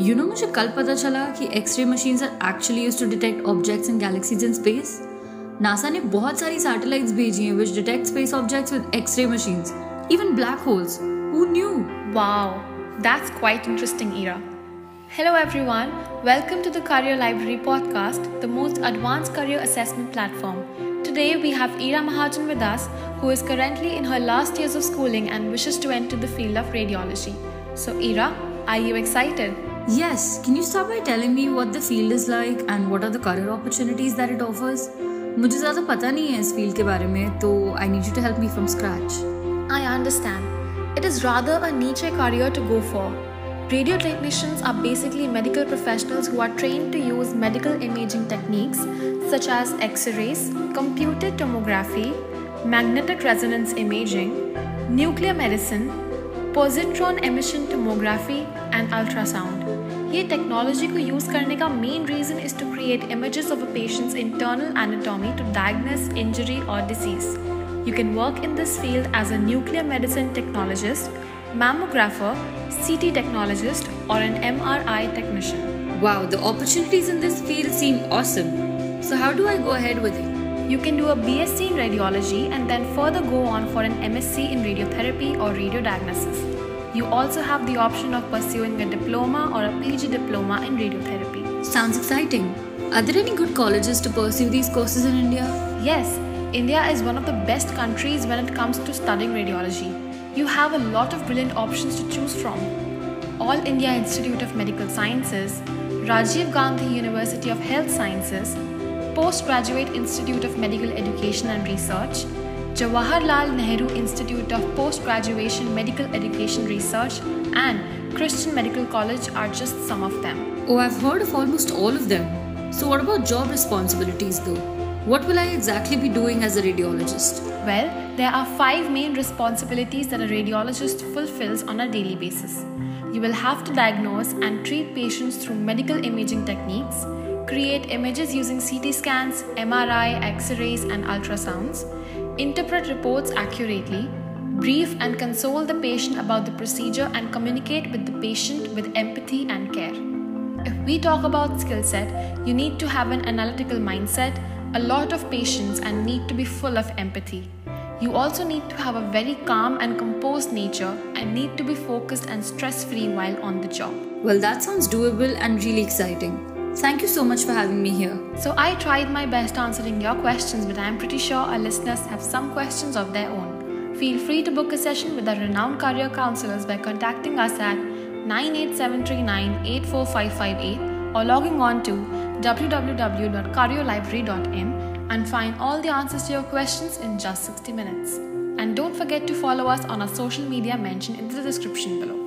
You know, मुझे कल पता चला कि x ray machines are actually used to detect objects in galaxies in space NASA ने बहुत सारी सैटेलाइट्स भेजी हैं which detect space objects with x ray machines even black holes who new Wow, that's quite interesting, Ira. Hello, everyone. Welcome to the Career Library podcast, the most advanced career assessment platform. Today, we have Ira Mahajan with us, who is currently in her last years of schooling and wishes to enter the field of radiology. So, Ira, are you excited? Yes, can you start by telling me what the field is like and what are the career opportunities that it offers? मुझे ज़्यादा पता नहीं है इस field के बारे में तो I need you to help me from scratch I understand. It is rather a niche career to go for. Radio technicians are basically medical professionals who are trained to use medical imaging techniques such as X rays, computed tomography, magnetic resonance imaging, nuclear medicine, positron emission tomography, and ultrasound. ये technology को use करने का main reason is to create images of a patient's internal anatomy to diagnose injury और disease You can work in this field as a nuclear medicine technologist, mammographer, CT technologist, or an MRI technician. Wow, the opportunities in this field seem awesome. So how do I go ahead with it? You can do a BSc in radiology and then further go on for an MSc in radiotherapy or radiodiagnosis. You also have the option of pursuing a diploma or a PG diploma in radiotherapy. Sounds exciting. Are there any good colleges to pursue these courses in India? Yes, India is one of the best countries when it comes to studying radiology. You have a lot of brilliant options to choose from. All India Institute of Medical Sciences, Rajiv Gandhi University of Health Sciences, Postgraduate Institute of Medical Education and Research, Jawaharlal Nehru Institute of Postgraduation Medical Education Research, and Christian Medical College are just some of them. Oh, I've heard of almost all of them. So what about job responsibilities though? What will I exactly be doing as a radiologist? Well, there are five main responsibilities that a radiologist fulfills on a daily basis. You will have to diagnose and treat patients through medical imaging techniques, create images using CT scans, MRI, X rays, and ultrasounds, interpret reports accurately, brief and console the patient about the procedure, and communicate with the patient with empathy and care. If we talk about skill set, you need to have an analytical mindset, a lot of patience, and need to be full of empathy. You also need to have a very calm and composed nature and need to be focused and stress free while on the job. Well, that sounds doable and really exciting. Thank you so much for having me here. So, I tried my best answering your questions, but I'm pretty sure our listeners have some questions of their own. Feel free to book a session with our renowned career counselors by contacting us at 98739 84558 or logging on to www.careerlibrary.in and find all the answers to your questions in just 60 minutes. And don't forget to follow us on our social media mentioned in the description below.